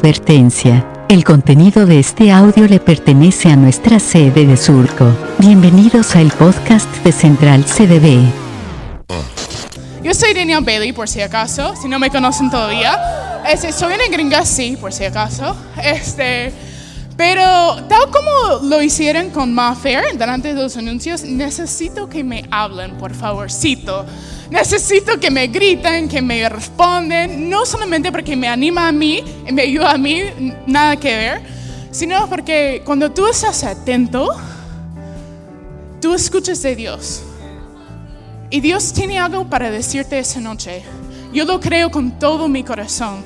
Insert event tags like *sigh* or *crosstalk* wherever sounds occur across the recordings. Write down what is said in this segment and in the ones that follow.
Advertencia. El contenido de este audio le pertenece a nuestra sede de Surco. Bienvenidos al podcast de Central CDB. Yo soy Daniel Bailey, por si acaso, si no me conocen todavía. Este, soy una gringa, sí, por si acaso. Este, pero tal como lo hicieron con Maffair delante de los anuncios, necesito que me hablen, por favorcito. Necesito que me griten, que me responden, no solamente porque me anima a mí me ayuda a mí, nada que ver, sino porque cuando tú estás atento, tú escuchas de Dios. Y Dios tiene algo para decirte esa noche. Yo lo creo con todo mi corazón.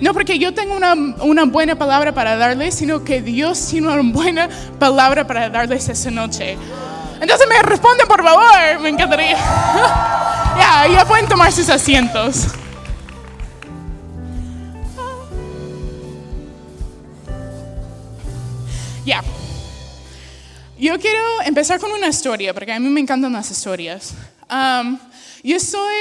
No porque yo tengo una, una, buena palabra para darles, sino que Dios tiene una buena palabra para darles esa noche. Entonces me responden, por favor. Pueden tomar sus asientos. Ya. Yo quiero empezar con una historia, porque a mí me encantan las historias. Um, yo soy,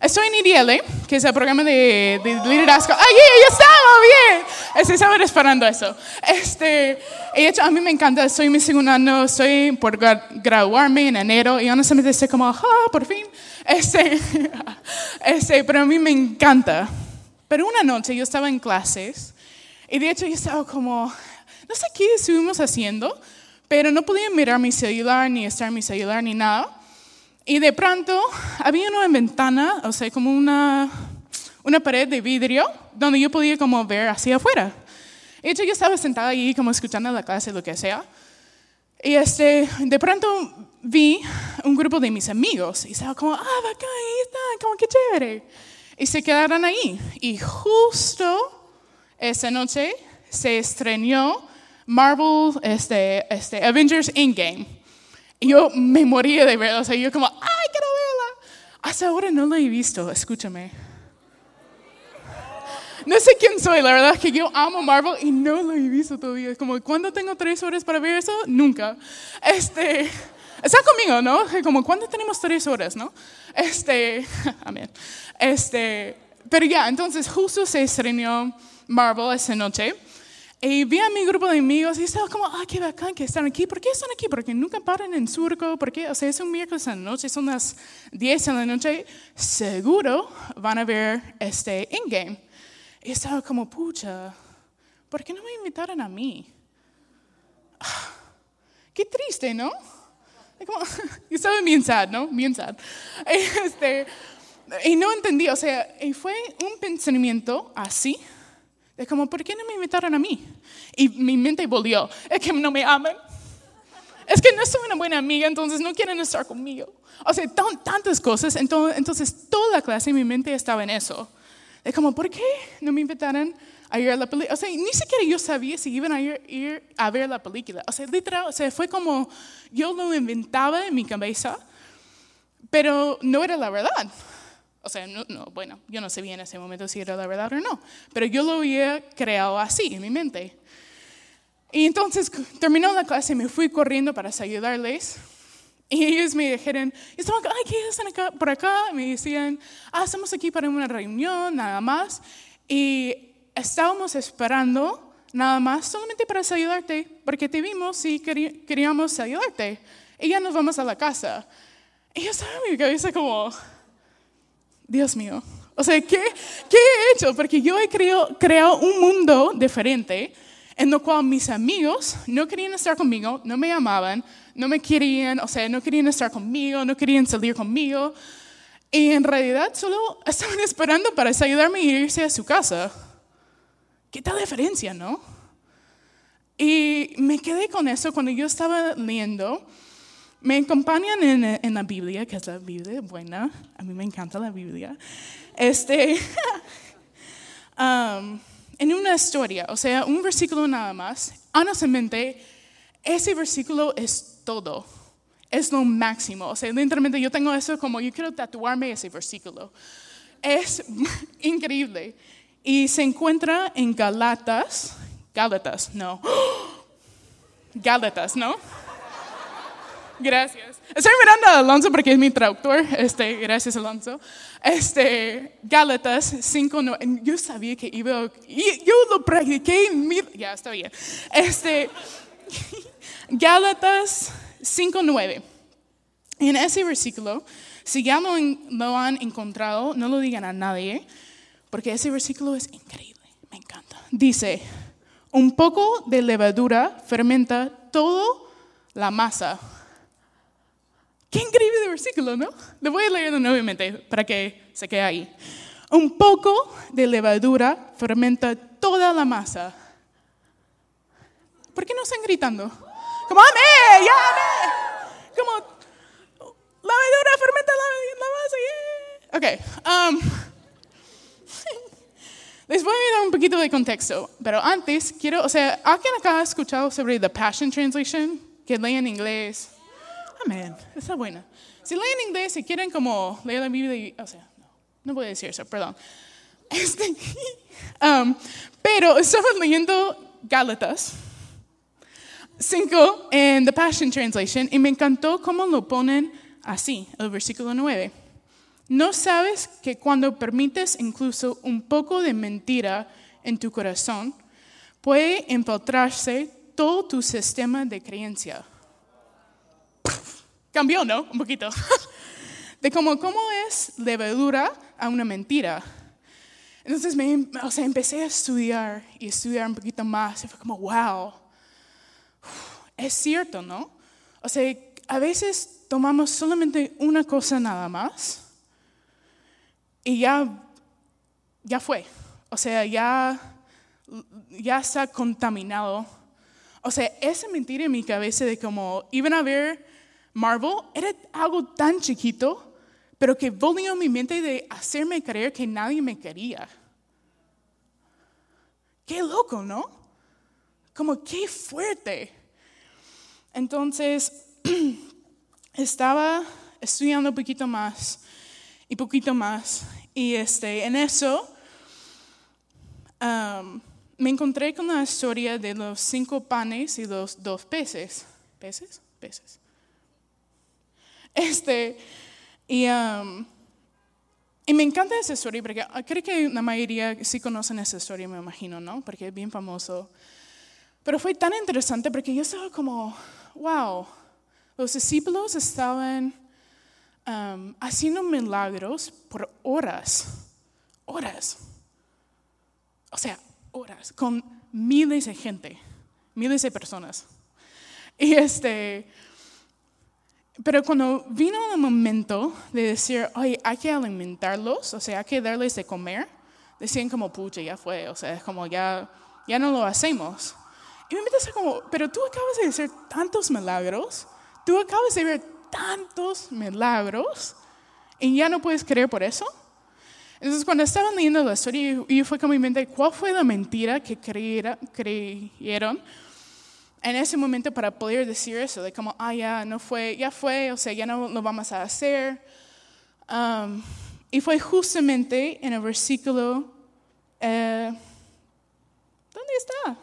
estoy en IDL, que es el programa de, de liderazgo. ¡Ay, ya estaba bien! Este, estaba esperando eso. Este, hecho, a mí me encanta, estoy en mi segundo año, estoy por graduarme en enero y honestamente estoy como, ¡ah, por fin! Este, *laughs* este, pero a mí me encanta. Pero una noche yo estaba en clases y de hecho yo estaba como, no sé qué estuvimos haciendo, pero no podía mirar mi celular, ni estar en mi celular, ni nada. Y de pronto había una ventana, o sea, como una, una pared de vidrio, donde yo podía como ver hacia afuera. De hecho, yo estaba sentada ahí como escuchando la clase, lo que sea. Y este, de pronto vi un grupo de mis amigos y estaba como, ah, bacán, ahí están, como que chévere. Y se quedaron ahí. Y justo esa noche se estrenó Marvel, este, este, Avengers Endgame. Y yo me moría de verla, o sea, yo como, ¡ay, quiero verla! Hasta ahora no la he visto, escúchame. No sé quién soy, la verdad es que yo amo Marvel y no lo he visto todavía. Como, ¿cuándo tengo tres horas para ver eso? Nunca. Este, está conmigo, ¿no? Como, ¿cuándo tenemos tres horas, no? Este, *laughs* amén. Este, pero ya, entonces justo se estrenó Marvel esa noche. Y vi a mi grupo de amigos y estaba como, ah, qué bacán que están aquí. ¿Por qué están aquí? Porque nunca paran en Surco. ¿Por qué? O sea, es un miércoles en la noche, son las 10 de la noche. Seguro van a ver este Endgame. Y estaba como, pucha, ¿por qué no me invitaron a mí? *sighs* Qué triste, ¿no? Como, *laughs* y estaba bien sad, ¿no? Bien sad. *laughs* Este, y no entendí, o sea, y fue un pensamiento así es como, ¿por qué no me invitaron a mí? Y mi mente volvió, es que no me aman. Es que no soy una buena amiga, entonces no quieren estar conmigo. O sea, tantas cosas. Entonces, entonces, toda la clase, mi mente estaba en eso. Es como, ¿por qué no me invitaron a ir a la película? O sea, ni siquiera yo sabía si iban a ir, ir, a ver la película. O sea, literal, o sea, fue como, yo lo inventaba en mi cabeza, pero no era la verdad. O sea, no, no, bueno, yo no sabía en ese momento si era la verdad o no, pero yo lo había creado así en mi mente. Y entonces terminó la clase y me fui corriendo para ayudarles. Y ellos me dijeron, estaban, ay, ¿qué están acá, por acá? Me decían, ah, estamos aquí para una reunión, nada más. Y estábamos esperando nada más solamente para ayudarte, porque te vimos y queríamos ayudarte. Y ya nos vamos a la casa. Y yo estaba en mi cabeza como, Dios mío. O sea, ¿qué, qué he hecho? Porque yo he creado, un mundo diferente en el cual mis amigos no querían estar conmigo, no me amaban, no me querían, o sea, no querían estar conmigo, no querían salir conmigo. Y en realidad solo estaban *laughs* esperando para ayudarme a irse a su casa. ¿Qué tal diferencia, no? Y me quedé con eso cuando yo estaba leyendo me acompañan en, la Biblia, que es la Biblia buena. A mí me encanta la Biblia. Este, *laughs* um, en una historia, o sea, un versículo nada más. Honestamente, ese versículo es todo. Es lo máximo. O sea, literalmente yo tengo eso como yo quiero tatuarme ese versículo. Es *laughs* increíble. Y se encuentra en Galatas. Galatas, no. *gasps* Galatas, ¿no? Gracias. Estoy mirando a Alonso porque es mi traductor. Este, gracias, Alonso. Este, Gálatas 5.9. Yo sabía que iba. Yo lo practiqué. ya, está bien. Este, *laughs* Gálatas 5.9. En ese versículo, si ya lo, lo han encontrado, no lo digan a nadie, porque ese versículo es increíble. Me encanta. Dice: Un poco de levadura fermenta toda la masa Qué increíble versículo, ¿no? Le voy a leer nuevamente para que se quede ahí. Un poco de levadura fermenta toda la masa. ¿Por qué no están gritando? Como, amén, ya, amén. Como, levadura fermenta la, la masa, yeah. Ok. Um, *laughs* les voy a dar un poquito de contexto, pero antes quiero, o sea, ¿alguien acá ha escuchado sobre The Passion Translation? Que lee en inglés. Amén, está buena. Si leen inglés y quieren como leer la Biblia, o sea, no, no voy a decir eso, perdón. *laughs* Este, um, pero estamos leyendo Gálatas 5 en The Passion Translation y me encantó cómo lo ponen así, el versículo 9. ¿No sabes que cuando permites incluso un poco de mentira en tu corazón, puede infiltrarse todo tu sistema de creencia? Cambió, ¿no? Un poquito. *laughs* De cómo, cómo es levadura a una mentira. Entonces me, o sea, empecé a estudiar y estudiar un poquito más. Y fue como, wow, es cierto, ¿no? O sea, a veces tomamos solamente una cosa nada más y ya, ya fue. O sea, ya, ya está contaminado. O sea, esa mentira en mi cabeza de como iban a ver Marvel era algo tan chiquito, pero que volvió mi mente de hacerme creer que nadie me quería. Qué loco, ¿no? Como qué fuerte. Entonces, *clears throat* estaba estudiando un poquito más y poquito más. Y este, en eso me encontré con la historia de los cinco panes y los dos peces. ¿Peces? Peces. Este, y, um, y me encanta esa historia porque ah, creo que la mayoría sí conocen esa historia, me imagino, ¿no? Porque es bien famoso. Pero fue tan interesante porque yo estaba como, wow, los discípulos estaban um, haciendo milagros por horas, horas. O sea, horas, con miles de gente, miles de personas. Y este, pero cuando vino el momento de decir, oye, hay que alimentarlos, o sea, hay que darles de comer, decían como, pucha, ya fue, o sea, es como, ya, ya no lo hacemos. Y me metes como, pero tú acabas de hacer tantos milagros, tú acabas de ver tantos milagros, y ya no puedes creer por eso. Entonces, cuando estaban leyendo la historia, y fue como mi mente, ¿cuál fue la mentira que creyeron? En ese momento para poder decir eso, de como, ah, ya no fue, ya fue, o sea, ya no lo vamos a hacer. Um, y fue justamente en el versículo, eh, ¿dónde está?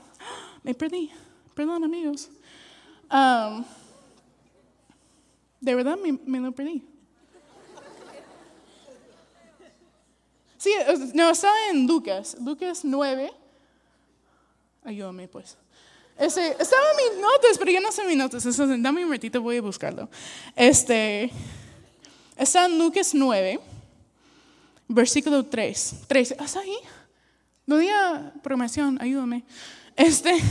Me perdí, perdón amigos. Um, de verdad me, me lo perdí. Sí, no, está en Lucas, Lucas 9. Ayúdame pues. Estaba en mis notas, pero ya no sé mis notas. dame un ratito, voy a buscarlo. Este, está en Lucas 9, versículo 3. 3. ¿Hasta ahí? No diga promoción, ayúdame. Este. *laughs*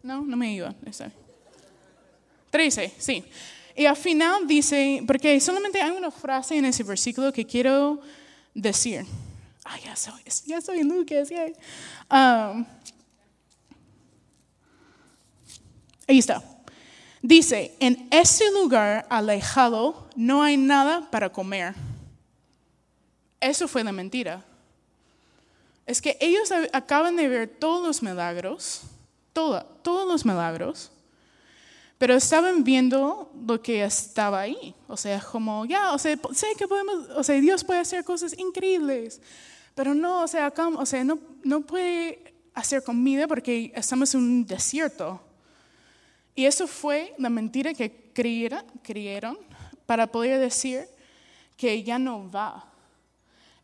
No, no me ayuda. 13, sí. Y al final dice, porque solamente hay una frase en ese versículo que quiero decir. Ah, ya soy, ya soy Lucas, ya. Um, Ahí está. Dice, en ese lugar alejado no hay nada para comer. Eso fue la mentira. Es que ellos acaban de ver todos los milagros, todos los milagros, pero estaban viendo lo que estaba ahí. O sea, como, ya, o sea, sé que podemos, o sea, Dios puede hacer cosas increíbles, pero no, o sea, acá, o sea, no, no puede hacer comida porque estamos en un desierto. Y eso fue la mentira que creyeron, creyeron para poder decir que ya no va.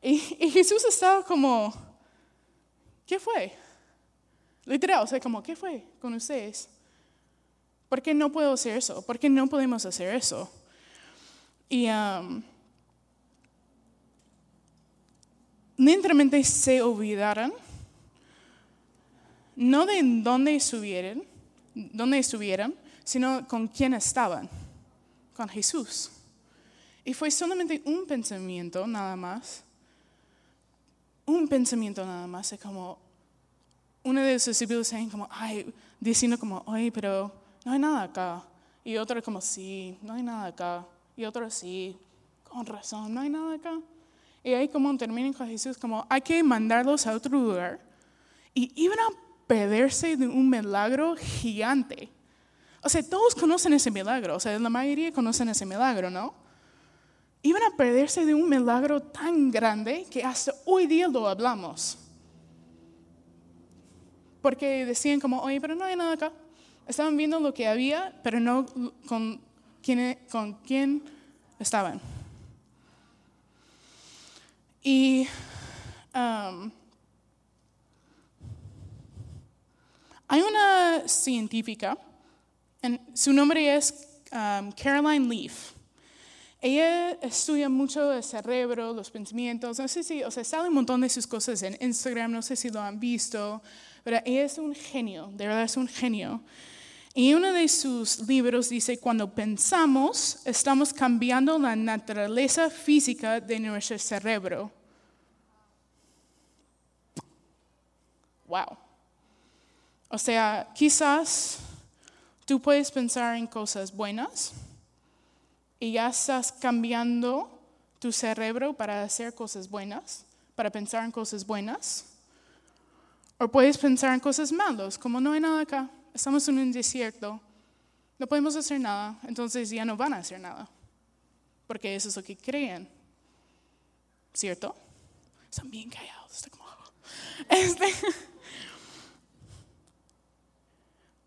Y, y Jesús estaba como, ¿qué fue? Literal, o sea, como, ¿qué fue con ustedes? ¿Por qué no puedo hacer eso? ¿Por qué no podemos hacer eso? Y um, lentamente se olvidaron, no de dónde estuvieron, dónde estuvieron, sino con quién estaban, con Jesús. Y fue solamente un pensamiento nada más, un pensamiento nada más, es como, uno de sus discípulos dicen como, ay, diciendo como, oye, pero no hay nada acá. Y otro como, sí, no hay nada acá. Y otro, sí, con razón, no hay nada acá. Y ahí como terminan con Jesús, como, hay que mandarlos a otro lugar. Y iban a perderse de un milagro gigante. O sea, todos conocen ese milagro, o sea, la mayoría conocen ese milagro, ¿no? Iban a perderse de un milagro tan grande que hasta hoy día lo hablamos. Porque decían como, oye, pero no hay nada acá. Estaban viendo lo que había, pero no con quién, con quién estaban. Y um, hay una científica, su nombre es um, Caroline Leaf. Ella estudia mucho el cerebro, los pensamientos, no sé si, o sea, sale un montón de sus cosas en Instagram, no sé si lo han visto, pero ella es un genio, de verdad es un genio. Y uno de sus libros dice, cuando pensamos, estamos cambiando la naturaleza física de nuestro cerebro. Wow. O sea, quizás tú puedes pensar en cosas buenas y ya estás cambiando tu cerebro para hacer cosas buenas, para pensar en cosas buenas. O puedes pensar en cosas malas, como no hay nada acá, estamos en un desierto, no podemos hacer nada, entonces ya no van a hacer nada, porque eso es lo que creen, ¿cierto? Están bien callados, está como... *laughs* Este,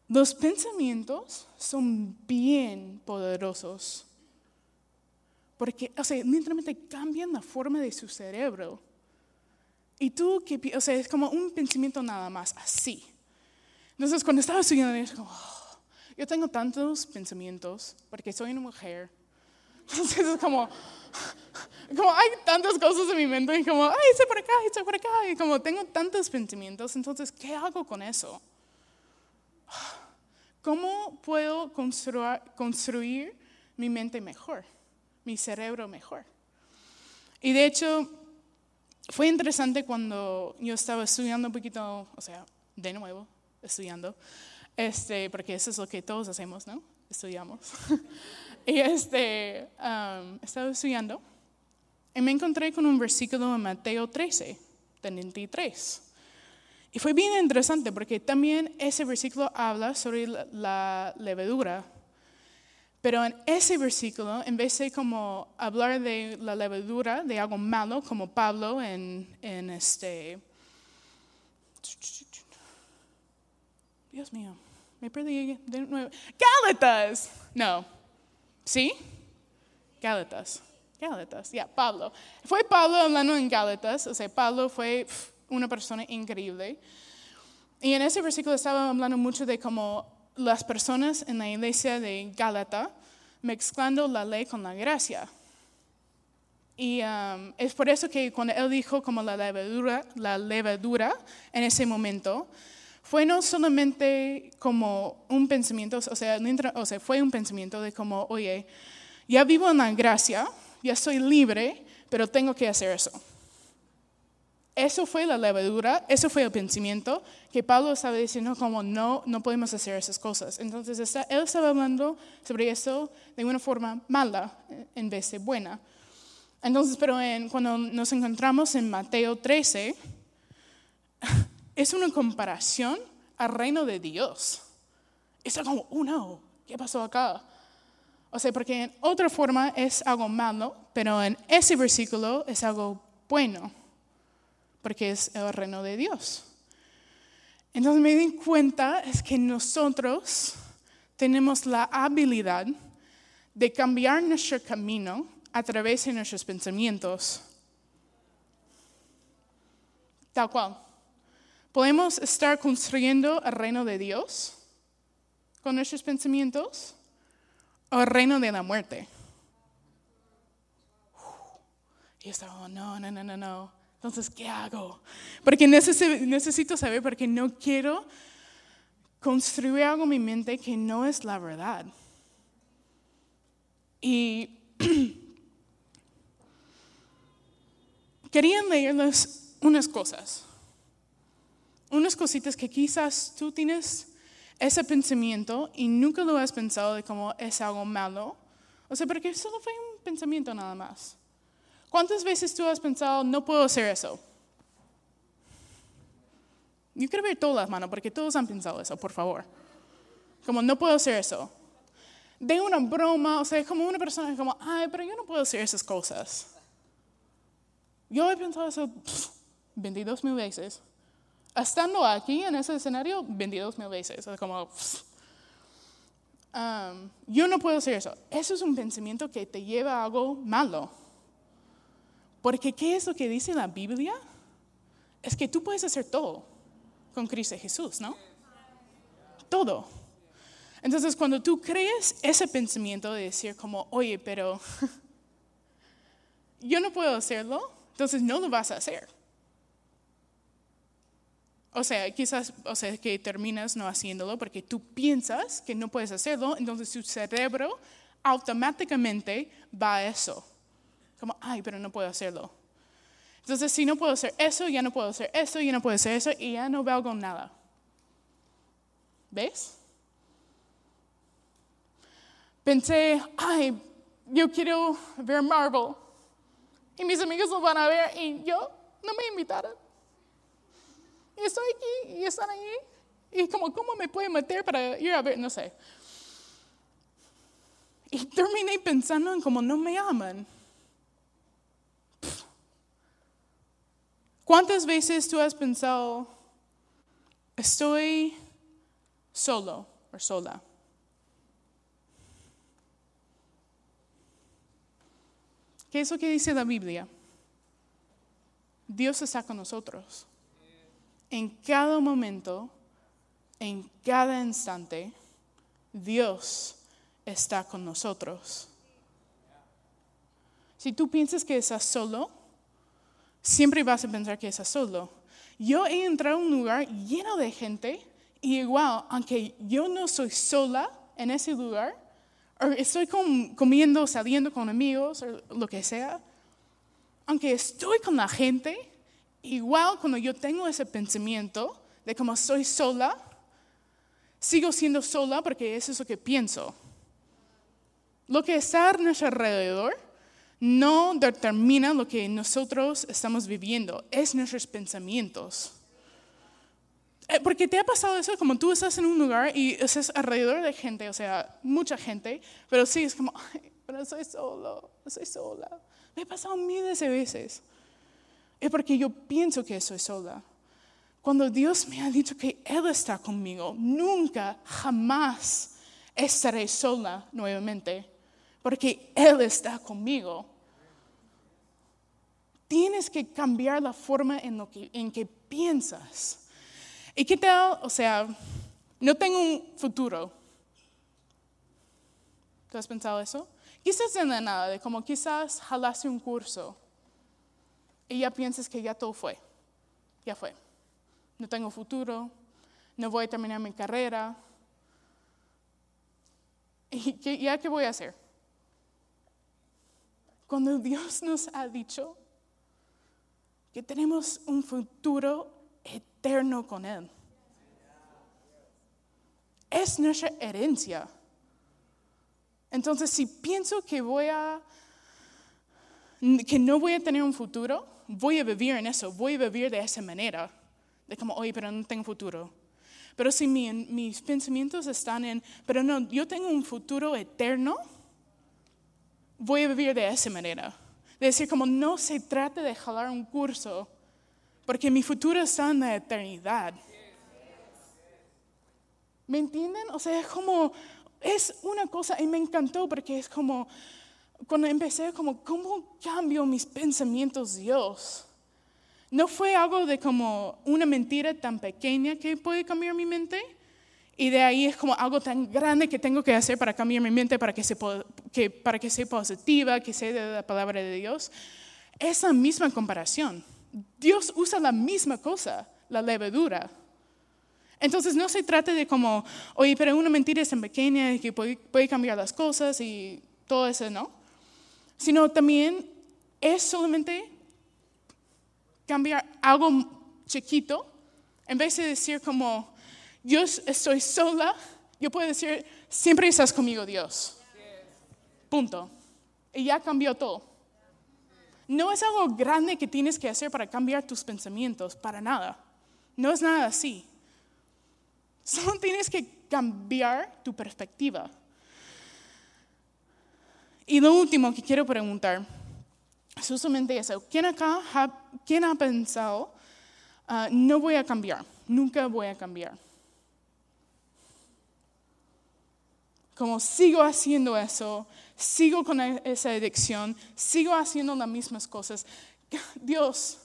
los pensamientos son bien poderosos, porque, o sea, literalmente cambian la forma de su cerebro. Y tú, o sea, es como un pensamiento nada más, así. Entonces, cuando estaba estudiando, yo, como, oh, yo tengo tantos pensamientos porque soy una mujer. Entonces, es como, como hay tantas cosas en mi mente, y como, ay, estoy por acá, estoy por acá, y como tengo tantos pensamientos, entonces, ¿qué hago con eso? ¿Cómo puedo construir, mi mente mejor, mi cerebro mejor? Y de hecho, fue interesante cuando yo estaba estudiando un poquito, o sea, de nuevo, estudiando, este, porque eso es lo que todos hacemos, ¿no? Estudiamos. *laughs* y este, um, estaba estudiando y me encontré con un versículo en Mateo 13, 33. Y fue bien interesante porque también ese versículo habla sobre la, la levadura pero en ese versículo, en vez de como hablar de la levadura, de algo malo, como Pablo en, en este... Dios mío, me perdí de nuevo. Gálatas. No. ¿Sí? Gálatas. Gálatas, ya, Pablo. Fue Pablo hablando en Gálatas, o sea, Pablo fue una persona increíble. Y en ese versículo estaba hablando mucho de cómo las personas en la iglesia de Gálata mezclando la ley con la gracia. Y um, es por eso que cuando él dijo como la levadura, la levadura en ese momento, fue no solamente como un pensamiento, o sea, o sea, fue un pensamiento de como, oye, ya vivo en la gracia, ya soy libre, pero tengo que hacer eso. Eso fue la levadura, eso fue el pensamiento que Pablo estaba diciendo como no, no podemos hacer esas cosas. Entonces él estaba hablando sobre eso de una forma mala en vez de buena. Entonces, pero cuando nos encontramos en Mateo 13, *laughs* es una comparación al reino de Dios. Está como, oh no, ¿qué pasó acá? O sea, porque en otra forma es algo malo, pero en ese versículo es algo bueno porque es el reino de Dios. Entonces me di cuenta es que nosotros tenemos la habilidad de cambiar nuestro camino a través de nuestros pensamientos. Tal cual. Podemos estar construyendo el reino de Dios con nuestros pensamientos o el reino de la muerte. Y estaba, oh, no, no, no, no, no. Entonces, ¿qué hago? Porque necesito saber, porque no quiero construir algo en mi mente que no es la verdad. Y *clears throat* quería leerles unas cosas, unas cositas que quizás tú tienes ese pensamiento y nunca lo has pensado de cómo es algo malo. O sea, porque solo fue un pensamiento nada más. ¿Cuántas veces tú has pensado, no puedo hacer eso? Yo quiero ver todas las manos porque todos han pensado eso, por favor. Como, no puedo hacer eso. De una broma, o sea, como una persona como, ay, pero yo no puedo hacer esas cosas. Yo he pensado eso 22 mil veces. Estando aquí en ese escenario, 22 mil veces. Es como, um, yo no puedo hacer eso. Eso es un pensamiento que te lleva a algo malo. Porque ¿qué es lo que dice la Biblia? Es que tú puedes hacer todo con Cristo Jesús, ¿no? Todo. Entonces, cuando tú crees ese pensamiento de decir como, oye, pero *laughs* yo no puedo hacerlo, entonces no lo vas a hacer. O sea, quizás, o sea, que terminas no haciéndolo porque tú piensas que no puedes hacerlo, entonces tu cerebro automáticamente va a eso. Como, ay, pero no puedo hacerlo. Entonces, si no puedo hacer eso, ya no puedo hacer eso, ya no puedo hacer eso, y ya no valgo nada. ¿Ves? Pensé, ay, yo quiero ver Marvel. Y mis amigos lo van a ver y yo no me invitaron. Y estoy aquí y están ahí. Y como, ¿cómo me puedo meter para ir a ver? No sé. Y terminé pensando en cómo no me aman. ¿Cuántas veces tú has pensado, estoy solo o sola? ¿Qué es lo que dice la Biblia? Dios está con nosotros. En cada momento, en cada instante, Dios está con nosotros. Si tú piensas que estás solo, siempre vas a pensar que estás solo. Yo he entrado a un lugar lleno de gente y igual, aunque yo no soy sola en ese lugar, o estoy comiendo, saliendo con amigos o lo que sea, aunque estoy con la gente, igual cuando yo tengo ese pensamiento de como soy sola, sigo siendo sola porque eso es lo que pienso. Lo que está a nuestro alrededor no determina lo que nosotros estamos viviendo, es nuestros pensamientos. Eh, porque te ha pasado eso, como tú estás en un lugar y estás alrededor de gente, o sea, mucha gente, pero sí, es como, Ay, pero soy solo, soy sola. Me ha pasado miles de veces. Es porque yo pienso que soy sola. Cuando Dios me ha dicho que Él está conmigo, nunca, jamás estaré sola nuevamente porque Él está conmigo. Tienes que cambiar la forma en, lo que, en que piensas. ¿Y qué tal? O sea, no tengo un futuro. ¿Tú has pensado eso? Quizás en la nada, de como quizás jalaste un curso y ya piensas que ya todo fue. Ya fue. No tengo futuro, no voy a terminar mi carrera. ¿Y ya qué voy a hacer? Cuando Dios nos ha dicho que tenemos un futuro eterno con Él. Es nuestra herencia. Entonces, si pienso que voy a que no voy a tener un futuro, voy a vivir en eso, voy a vivir de esa manera, de como, oye, pero no tengo futuro. Pero si mis pensamientos están en, pero no, yo tengo un futuro eterno, voy a vivir de esa manera. De decir, como no se trata de jalar un curso, porque mi futuro está en la eternidad. ¿Me entienden? O sea, es como, es una cosa y me encantó porque es como, cuando empecé como, ¿cómo cambio mis pensamientos Dios? No fue algo de como una mentira tan pequeña que puede cambiar mi mente. Y de ahí es como algo tan grande que tengo que hacer para cambiar mi mente, para que, se, que, para que sea positiva, que sea de la palabra de Dios. Esa misma comparación. Dios usa la misma cosa, la levadura. Entonces no se trata de como, oye, pero una mentira es tan pequeña que puede, puede cambiar las cosas y todo eso, ¿no? Sino también es solamente cambiar algo chiquito, en vez de decir como, yo estoy sola, yo puedo decir, siempre estás conmigo, Dios. Punto. Y ya cambió todo. No es algo grande que tienes que hacer para cambiar tus pensamientos, para nada. No es nada así. Solo *laughs* tienes que cambiar tu perspectiva. Y lo último que quiero preguntar, es justamente eso. ¿Quién acá ha, quién ha pensado, ah, no voy a cambiar, nunca voy a cambiar? Como sigo haciendo eso, sigo con e, esa adicción, sigo haciendo las mismas cosas. *laughs* Dios,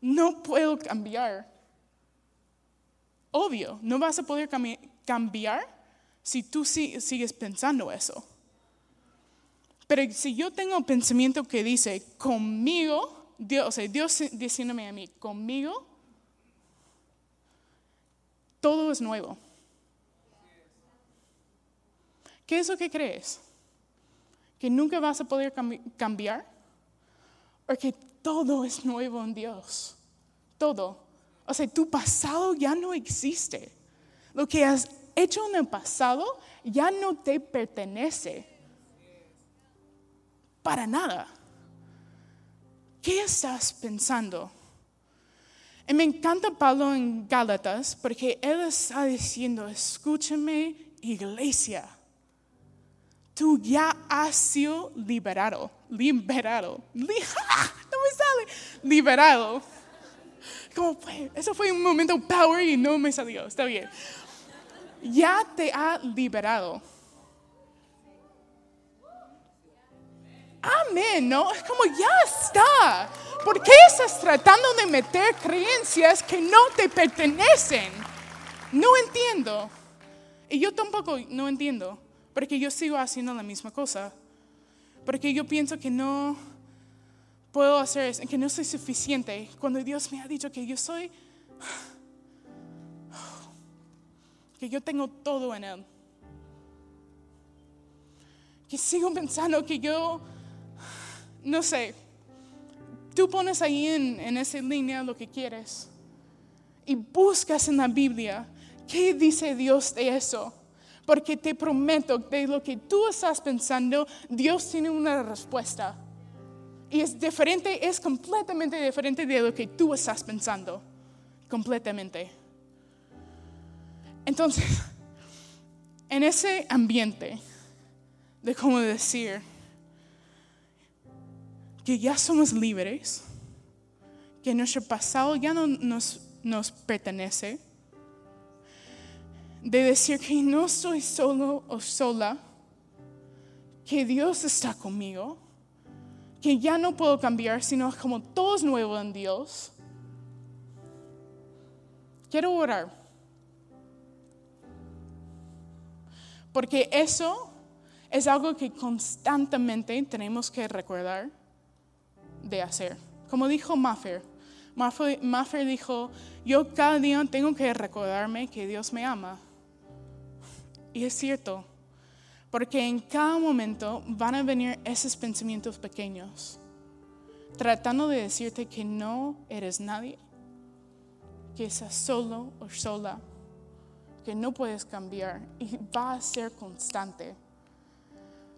no puedo cambiar. Obvio, no vas a poder cambiar si tú sigues pensando eso. Pero si yo tengo un pensamiento que dice, conmigo, Dios, o sea, Dios diciéndome a mí, conmigo, todo es nuevo. ¿Qué es lo que crees? ¿Que nunca vas a poder cambiar? ¿O que todo es nuevo en Dios? Todo. O sea, tu pasado ya no existe. Lo que has hecho en el pasado ya no te pertenece. Para nada. ¿Qué estás pensando? Y me encanta Pablo en Gálatas porque él está diciendo, escúchame iglesia, tú ya has sido liberado, liberado, *laughs* no me sale, liberado ¿Cómo fue? Eso fue un momento power y no me salió. Está bien. Ya te ha liberado. Amén, ¿no? Es como ya está. ¿Por qué estás tratando de meter creencias que no te pertenecen? No entiendo. Y yo tampoco no entiendo, porque yo sigo haciendo la misma cosa. Porque yo pienso que no, puedo hacer es que no soy suficiente cuando Dios me ha dicho que yo soy, que yo tengo todo en Él. Que sigo pensando que yo, no sé, tú pones ahí en, en esa línea lo que quieres y buscas en la Biblia qué dice Dios de eso. Porque te prometo, de lo que tú estás pensando, Dios tiene una respuesta. Y es diferente, es completamente diferente de lo que tú estás pensando. Completamente. Entonces, *laughs* en ese ambiente de cómo decir que ya somos libres, que nuestro pasado ya no nos, nos pertenece, de decir que no estoy solo o sola, que Dios está conmigo que ya no puedo cambiar, sino como todo es nuevo en Dios. Quiero orar. Porque eso es algo que constantemente tenemos que recordar de hacer. Como dijo Maffer, Maffer dijo, yo cada día tengo que recordarme que Dios me ama. Y es cierto. Porque en cada momento van a venir esos pensamientos pequeños, tratando de decirte que no eres nadie, que estás solo o sola, que no puedes cambiar y va a ser constante.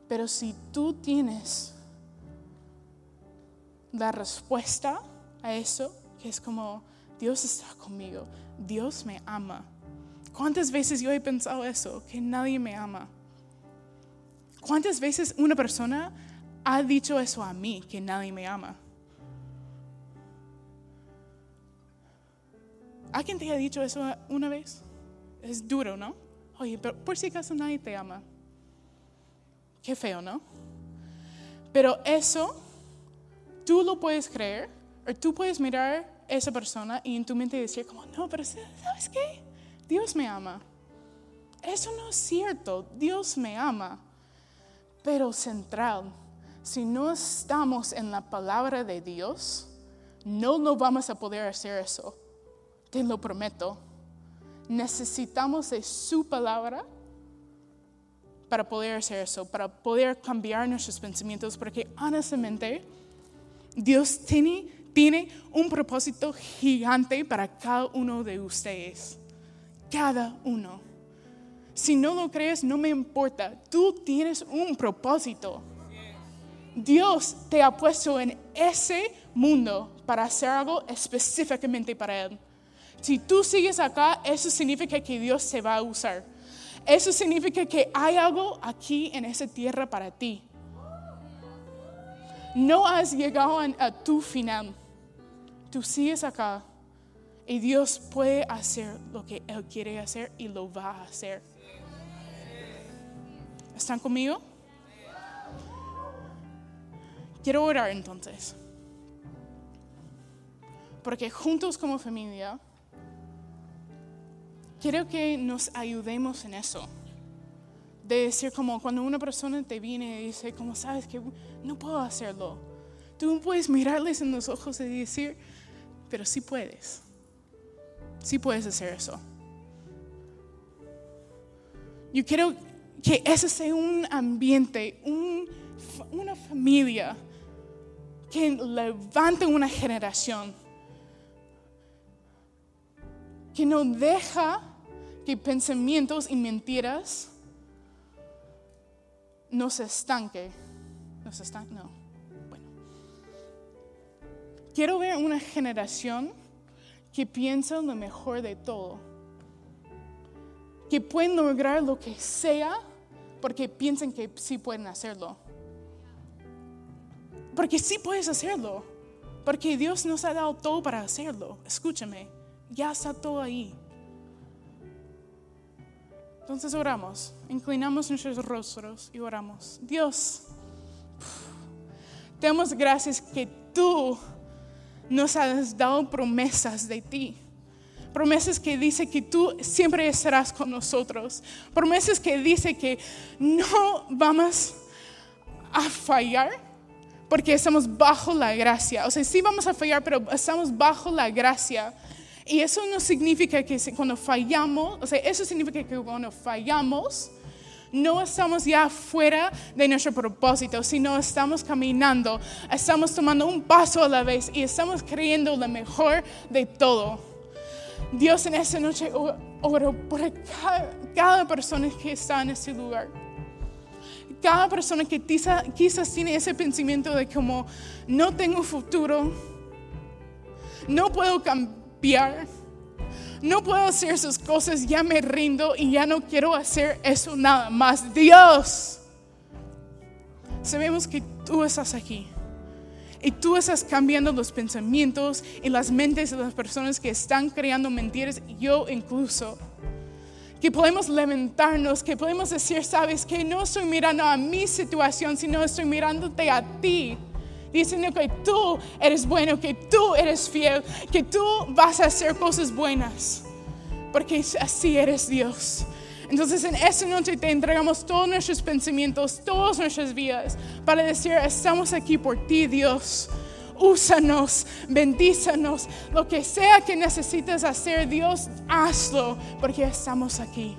Pero si tú tienes la respuesta a eso, que es como, Dios está conmigo, Dios me ama. ¿Cuántas veces yo he pensado eso? Que nadie me ama. ¿Cuántas veces una persona ha dicho eso a mí, que nadie me ama? ¿Alguien te ha dicho eso una vez? Es duro, ¿no? Oye, pero por si acaso nadie te ama. Qué feo, ¿no? Pero eso, tú lo puedes creer, o tú puedes mirar a esa persona y en tu mente decir como, no, pero ¿sabes qué? Dios me ama. Eso no es cierto, Dios me ama. Pero central, si no estamos en la palabra de Dios, no lo vamos a poder hacer eso. Te lo prometo. Necesitamos de su palabra para poder hacer eso, para poder cambiar nuestros pensamientos, porque honestamente Dios tiene, tiene un propósito gigante para cada uno de ustedes. Cada uno. Si no lo crees, no me importa. Tú tienes un propósito. Dios te ha puesto en ese mundo para hacer algo específicamente para Él. Si tú sigues acá, eso significa que Dios se va a usar. Eso significa que hay algo aquí en esa tierra para ti. No has llegado a, tu final. Tú sigues acá y Dios puede hacer lo que Él quiere hacer y lo va a hacer. ¿Están conmigo? Quiero orar entonces. Porque juntos como familia quiero que nos ayudemos en eso. De decir como cuando una persona te viene y dice, como sabes que no puedo hacerlo. Tú puedes mirarles en los ojos y decir, pero sí puedes. Sí puedes hacer eso. Yo quiero que ese sea un ambiente, una familia que levante una generación que no deja que pensamientos y mentiras no se estanque. No se estanque, no. Bueno. Quiero ver una generación que piensa lo mejor de todo. Que pueden lograr lo que sea porque piensan que sí pueden hacerlo. Porque sí puedes hacerlo. Porque Dios nos ha dado todo para hacerlo. Escúchame, ya está todo ahí. Entonces oramos, inclinamos nuestros rostros y oramos. Dios, te damos gracias que tú nos has dado promesas de ti. Promesas que dice que tú siempre estarás con nosotros. Promesas que dice que no vamos a fallar porque estamos bajo la gracia. O sea, sí vamos a fallar, pero estamos bajo la gracia y eso no significa que cuando fallamos, o sea, eso significa que cuando fallamos, no estamos ya fuera de nuestro propósito, sino estamos caminando, estamos tomando un paso a la vez y estamos creyendo lo mejor de todo. Dios en esta noche oro por cada, persona que está en este lugar. Cada persona que quizás tiene ese pensamiento de como no tengo futuro, no puedo cambiar no puedo hacer esas cosas, ya me rindo y ya no quiero hacer eso nada más. Dios, sabemos que tú estás aquí. Y tú estás cambiando los pensamientos y las mentes de las personas que están creando mentiras, yo incluso. Que podemos lamentarnos, que podemos decir, sabes que no estoy mirando a mi situación, sino estoy mirándote a ti diciendo que tú eres bueno, que tú eres fiel, que tú vas a hacer cosas buenas, porque así eres Dios. Entonces en esa noche te entregamos todos nuestros pensamientos, todas nuestras vidas, para decir, estamos aquí por ti, Dios. Úsanos, bendízanos, lo que sea que necesites hacer, Dios, hazlo, porque estamos aquí.